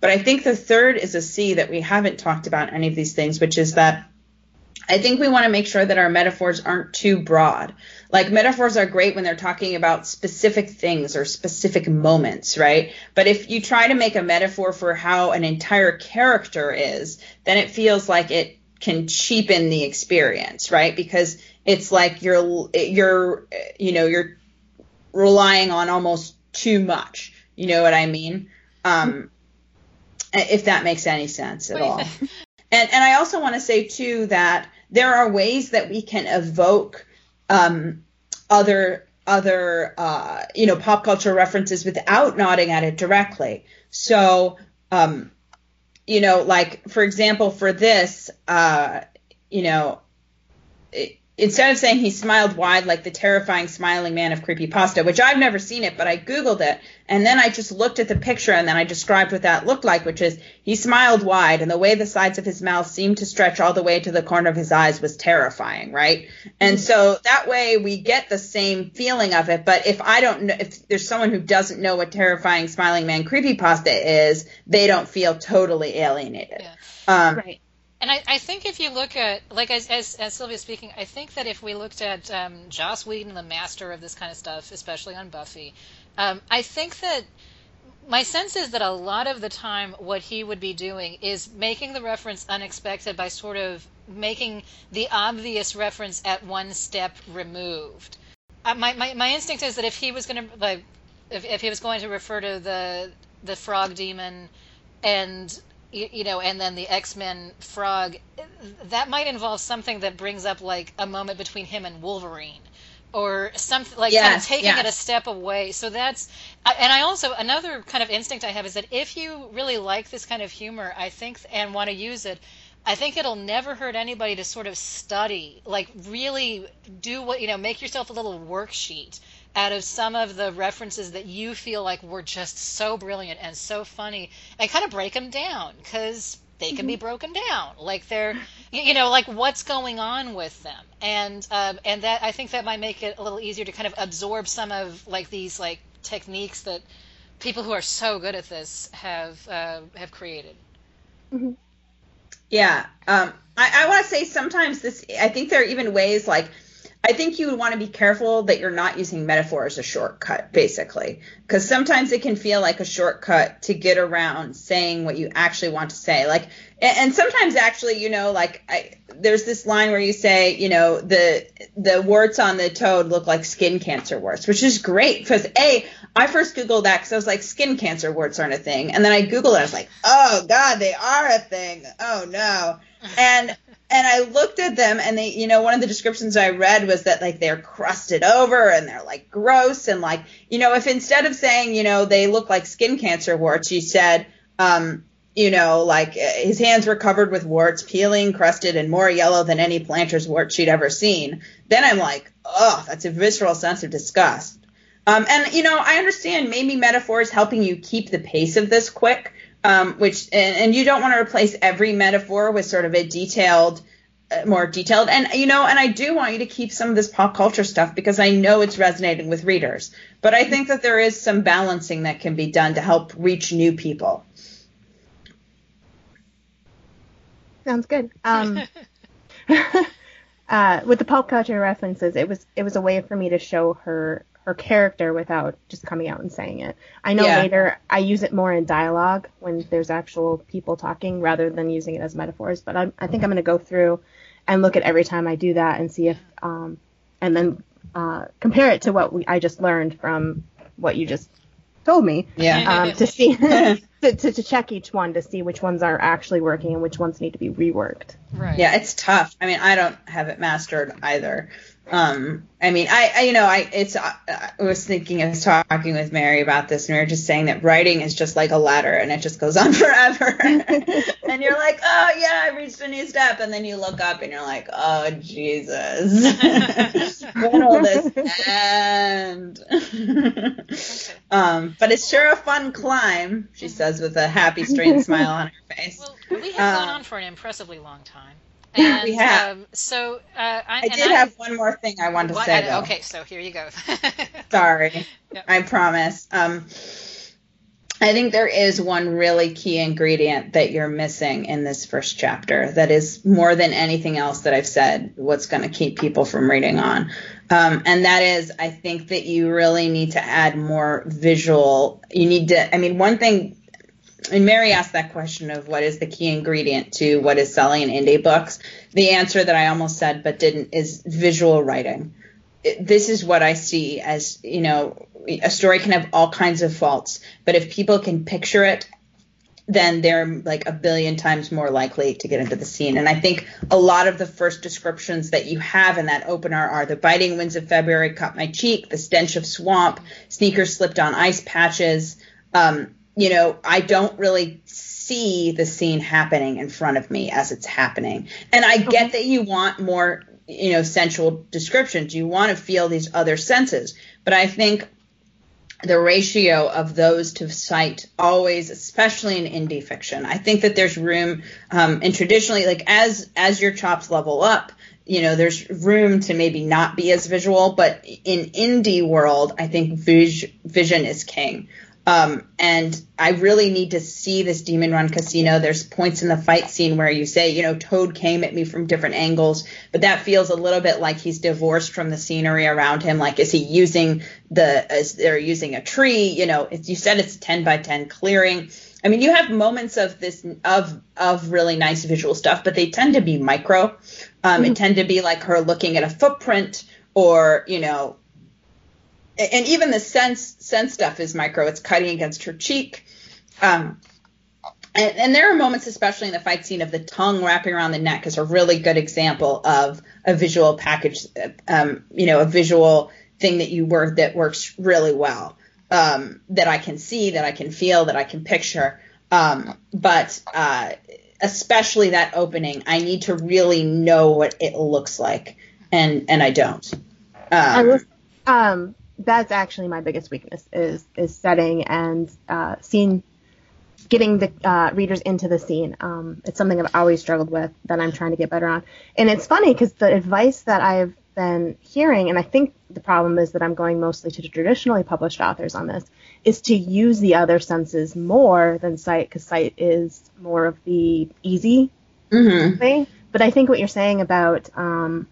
But I think the third is a C that we haven't talked about any of these things, which is that I think we want to make sure that our metaphors aren't too broad. Like metaphors are great when they're talking about specific things or specific moments, right? But if you try to make a metaphor for how an entire character is, then it feels like it can cheapen the experience, right? Because it's like you're you're you know, you're relying on almost too much. You know what I mean? Um if that makes any sense at all. And and I also want to say too that there are ways that we can evoke um, other other uh, you know pop culture references without nodding at it directly. So um, you know, like for example, for this, uh, you know, it, instead of saying he smiled wide like the terrifying smiling man of creepypasta, which I've never seen it, but I googled it, and then I just looked at the picture and then I described what that looked like, which is he smiled wide, and the way the sides of his mouth seemed to stretch all the way to the corner of his eyes was terrifying, right? And so that way we get the same feeling of it. But if I don't know, if there's someone who doesn't know what terrifying smiling man creepypasta is, they don't feel totally alienated. Yeah. Um, Right. And I, I think if you look at, like as, as, as speaking, I think that if we looked at um, Joss Whedon, the master of this kind of stuff, especially on Buffy, um, I think that my sense is that a lot of the time what he would be doing is making the reference unexpected by sort of making the obvious reference at one step removed. Uh, my, my, my instinct is that if he was going to, like, if, if he was going to refer to the the frog demon and you, you know, and then the X Men frog, that might involve something that brings up like a moment between him and Wolverine, or something like kind of taking yes. it a step away. So that's, and I also another kind of instinct I have is that if you really like this kind of humor, I think, and want to use it. I think it'll never hurt anybody to sort of study, like really do what, you know, make yourself a little worksheet out of some of the references that you feel like were just so brilliant and so funny and kind of break them down because they can be broken down. Like they're you know like what's going on with them? And um, and that i think that might make it a little easier to kind of absorb some of like these like techniques that people who are so good at this have uh, have created. Yeah. Um, I, I want to say sometimes this, I think there are even ways like, I think you would want to be careful that you're not using metaphor as a shortcut, basically, because sometimes it can feel like a shortcut to get around saying what you actually want to say. Like, and, sometimes actually, you know, like I, there's this line where you say, you know, the the warts on the toad look like skin cancer warts, which is great because a I first googled that because I was like, skin cancer warts aren't a thing, and then I googled it, I was like, oh god, they are a thing. Oh no, and and I looked at them and they, you know, one of the descriptions I read was that like they're crusted over and they're like gross and like, you know, if instead of saying, you know, they look like skin cancer warts, you said, um, you know, like uh, his hands were covered with warts, peeling, crusted, and more yellow than any plantar's wart she'd ever seen. Then I'm like, oh, that's a visceral sense of disgust. Um, and you know, I understand maybe metaphor is helping you keep the pace of this quick, um, which and, and you don't want to replace every metaphor with sort of a detailed, uh, more detailed. And you know, and I do want you to keep some of this pop culture stuff because I know it's resonating with readers. But I think that there is some balancing that can be done to help reach new people. Sounds good. Um, uh, with the pop culture references, it was it was a way for me to show her her character without just coming out and saying it. I know Yeah. later I use it more in dialogue when there's actual people talking rather than using it as metaphors. But I'm, I think I'm going to go through and look at every time I do that and see if um, and then uh, compare it to what we, I just learned from what you just told me Yeah. um, to see to, to, to check each one to see which ones are actually working and which ones need to be reworked. right Yeah, it's tough. I mean, I don't have it mastered either. Um, I mean, I, I you know, I it's uh, I was thinking I was talking with Mary about this, and we were just saying that writing is just like a ladder, and it just goes on forever. and you're like, oh yeah, I reached a new step, and then you look up, and you're like, oh Jesus, when will this end? um, but it's sure a fun climb, she says with a happy, strange smile on her face. well we have gone Um, on for an impressively long time and We have. um, so uh, I, I did have one more thing I wanted to what- say. I- okay so here you go Sorry. I promise. Um, I think there is one really key ingredient that you're missing in this first chapter that is more than anything else that I've said what's going to keep people from reading on. Um, and that is, I think that you really need to add more visual. You need to, I mean, one thing, and Mary asked that question of what is the key ingredient to what is selling in indie books. The answer that I almost said but didn't is visual writing this is what I see as, you know, a story can have all kinds of faults, but if people can picture it, then they're like a billion times more likely to get into the scene. And I think a lot of the first descriptions that you have in that opener are the biting winds of February cut my cheek, the stench of swamp, sneakers slipped on ice patches. Um, you know, I don't really see the scene happening in front of me as it's happening. And I get that you want more, you know, sensual descriptions. You want to feel these other senses. But I think the ratio of those to sight always especially in indie fiction i think that there's room um, and traditionally like as as your chops level up you know there's room to maybe not be as visual but in indie world i think vis- vision is king um, and I really need to see this Demon Run Casino. There's points in the fight scene where you say, you know, Toad came at me from different angles, but that feels a little bit like he's divorced from the scenery around him. Like, is he using the, is they're using a tree? You know, you said it's 10 by 10 clearing. I mean, you have moments of this of of really nice visual stuff, but they tend to be micro. Um, mm-hmm. It tend to be like her looking at a footprint, or you know, and even the sense sense stuff is micro. It's cutting against her cheek. Um, and, and, there are moments, especially in the fight scene, of the tongue wrapping around the neck is a really good example of a visual package. Um, you know, a visual thing that you work that works really well. Um, that I can see, that I can feel, that I can picture. Um, but uh, especially that opening, I need to really know what it looks like, and and I don't. I was, that's actually my biggest weakness is is setting and uh, scene getting the uh, readers into the scene. Um, it's something I've always struggled with that I'm trying to get better on. And it's funny because the advice that I've been hearing, and I think the problem is that I'm going mostly to traditionally published authors on this, is to use the other senses more than sight because sight is more of the easy mm-hmm. thing. But I think what you're saying about um,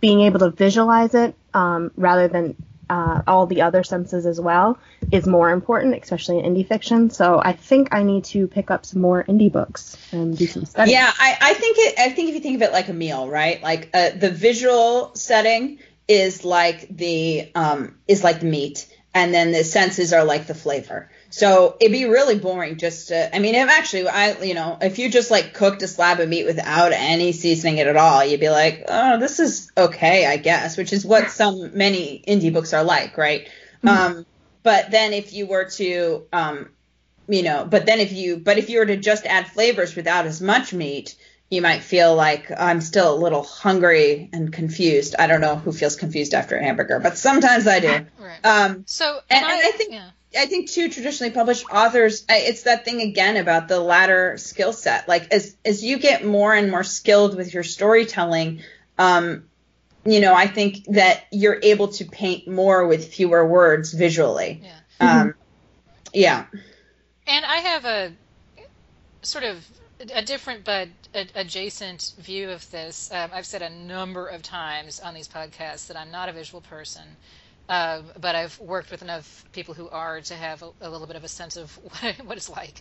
being able to visualize it um, rather than uh, all the other senses as well is more important, especially in indie fiction. So I think I need to pick up some more indie books and do some study. Yeah, I, I think it. I think if you think of it like a meal, right? Like uh, the visual setting is like the um, is like the meat, and then the senses are like the flavor. So it'd be really boring just to, I mean, if actually, I, you know, if you just like cooked a slab of meat without any seasoning it at all, you'd be like, oh, this is okay, I guess, which is what some, many indie books are like, right? Mm-hmm. Um, but then if you were to, um, you know, but then if you, but if you were to just add flavors without as much meat, you might feel like I'm still a little hungry and confused. I don't know who feels confused after a hamburger, but sometimes I do. Right. Um, so, and, I, and I think, yeah. I think too traditionally published authors it's that thing again about the latter skill set. Like as as you get more and more skilled with your storytelling um you know I think that you're able to paint more with fewer words visually. Yeah. Um yeah. And I have a sort of a different but adjacent view of this. Um, I've said a number of times on these podcasts that I'm not a visual person uh, but I've worked with enough people who are to have a, a little bit of a sense of what, what it's like.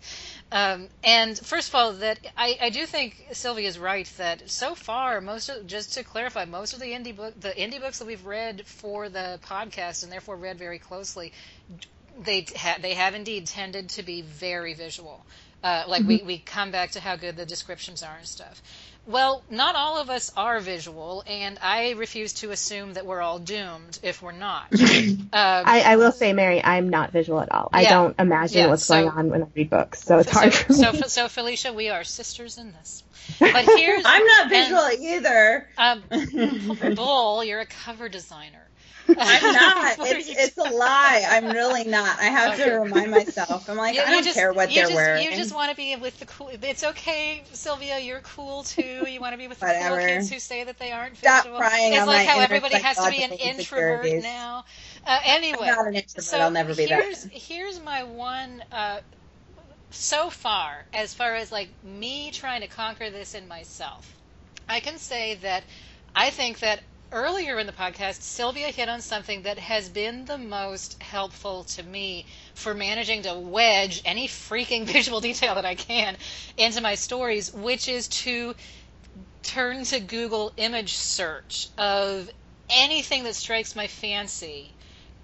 Um, and first of all, that I, I do think Sylvia is right that so far, most of, just to clarify, most of the indie book, the indie books that we've read for the podcast and therefore read very closely, they ha- they have indeed tended to be very visual. Uh, like mm-hmm. we, we come back to how good the descriptions are and stuff. Well, not all of us are visual, and I refuse to assume that we're all doomed if we're not. um, I, I, will say, Mary, I'm not visual at all. Yeah, I don't imagine yeah, what's so, going on when I read books, so it's so, hard for me. So, so, Felicia, we are sisters in this. But here's I'm not visual and, either. Um, Bull, you're a cover designer. I'm not. it's it's a lie. I'm really not. I have okay. to remind myself. I'm like, you, I don't just, care what they're just, wearing. You just want to be with the cool. It's okay, Sylvia. You're cool too. You want to be with the cool kids who say that they aren't Stop visual. crying it's on like my how everybody has to be an introvert now. Uh, anyway, I'm not an introvert. So I'll never be here's, that. Here's my one. Uh, so far, as far as like me trying to conquer this in myself, I can say that I think that earlier in the podcast, Sylvia hit on something that has been the most helpful to me for managing to wedge any freaking visual detail that I can into my stories, which is to turn to Google image search of anything that strikes my fancy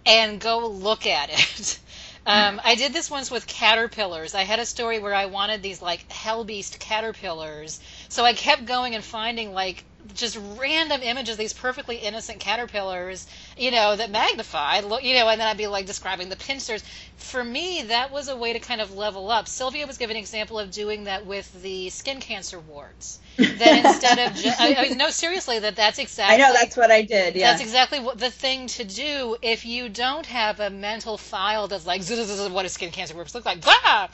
and go look at it. Um, I did this once with caterpillars. I had a story where I wanted these like hell beast caterpillars So I kept going and finding like just random images, these perfectly innocent caterpillars, you know, that magnified, you know, and then I'd be like describing the pincers. For me, that was a way to kind of level up. Sylvia was giving an example of doing that with the skin cancer wards. That instead of, ju- I, I, no, seriously, that that's exactly. I know that's what I did. Yeah, that's exactly what the thing to do if you don't have a mental file that's like, what does skin cancer wards look like? Blah!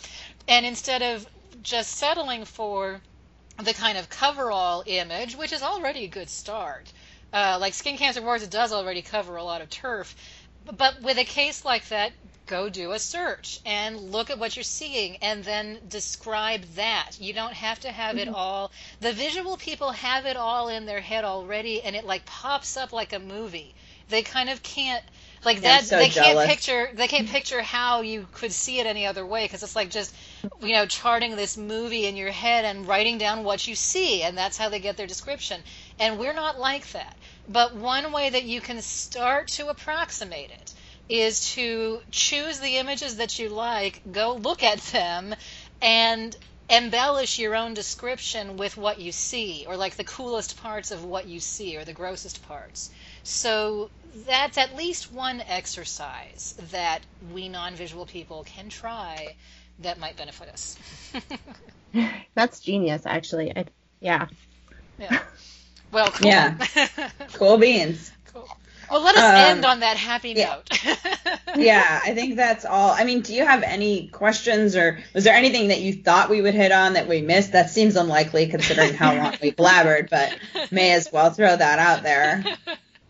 And instead of just settling for the kind of coverall image, which is already a good start. Uh, like Skin Cancer Wars, it does already cover a lot of turf. But with a case like that, go do a search and look at what you're seeing and then describe that. You don't have to have mm-hmm. it all. The visual people have it all in their head already and it like pops up like a movie. They kind of can't like that so they jealous. can't picture they can't picture how you could see it any other way because it's like just you know charting this movie in your head and writing down what you see and that's how they get their description. And we're not like that. But one way that you can start to approximate it is to choose the images that you like go look at them and embellish your own description with what you see or like the coolest parts of what you see or the grossest parts. So that's at least one exercise that we non-visual people can try that might benefit us. that's genius, actually. I, yeah. Yeah. Well, cool. Yeah. cool beans. Cool. Well, let us um, end on that happy yeah. note. yeah, I think that's all. I mean, do you have any questions or was there anything that you thought we would hit on that we missed? That seems unlikely considering how long we blabbered, but may as well throw that out there.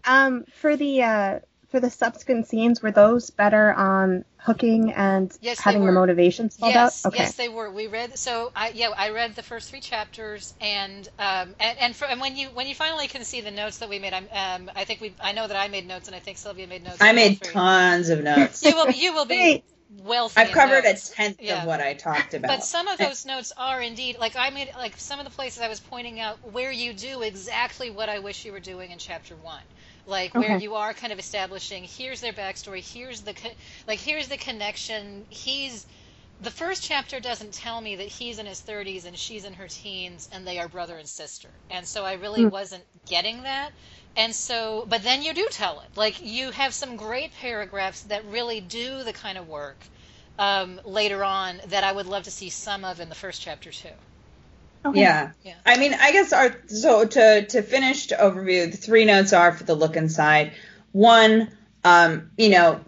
Um, for the uh, for the subsequent scenes, were those better on hooking and yes, having the motivation spelled yes, out? Okay. Yes, they were. We read so I yeah I read the first three chapters and um and and, for, and when you when you finally can see the notes that we made, I'm um I think we I know that I made notes and I think Sylvia made notes. I made tons of notes. you will be you will be. Wealthy I've covered notes. a tenth yeah. of what I talked about. But some of those notes are indeed like I made like some of the places I was pointing out where you do exactly what I wish you were doing in chapter one like okay. where you are kind of establishing here's their backstory here's the like here's the connection. He's the first chapter doesn't tell me that he's in his 30s and she's in her teens and they are brother and sister. And so i really mm. wasn't getting that. And so but then you do tell it. Like you have some great paragraphs that really do the kind of work um, later on that i would love to see some of in the first chapter too Okay. Yeah. yeah. I mean, I guess our so to to finish to overview, the three notes are for the look inside. One, um, you know,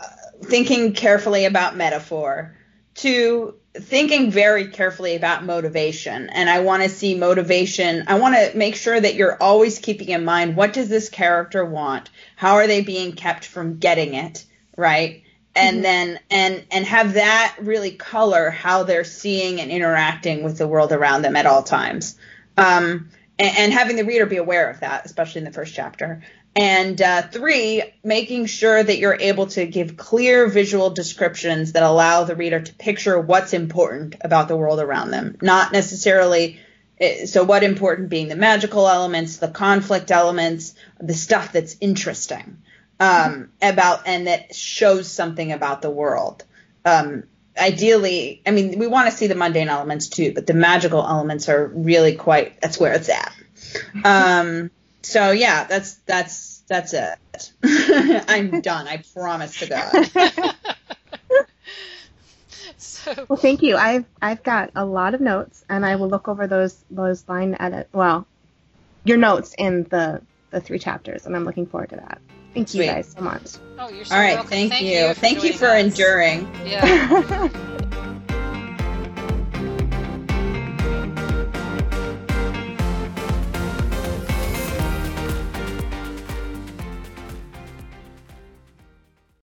uh, thinking carefully about metaphor. Two, thinking very carefully about motivation. And I want to see motivation. I want to make sure that you're always keeping in mind what does this character want? How are they being kept from getting it? Right and mm-hmm. then and and have that really color how they're seeing and interacting with the world around them at all times. Um, and, and, having the reader be aware of that especially in the first chapter. And uh, three making sure that you're able to give clear visual descriptions that allow the reader to picture what's important about the world around them. Not necessarily eh, so what important being the magical elements the conflict elements the stuff that's interesting um, about and that shows something about the world. Um, ideally, I mean, we want to see the mundane elements too, but the magical elements are really quite. That's where it's at. Um, so yeah, that's that's that's it. I'm done. I promise to God. so. Well, thank you. I've I've got a lot of notes, and I will look over those those line edit. Well, your notes in the the three chapters, and I'm looking forward to that. Thank Sweet. you guys so much. Oh, you're so All right, welcome. thank, thank you. you thank you for us. enduring. Yeah.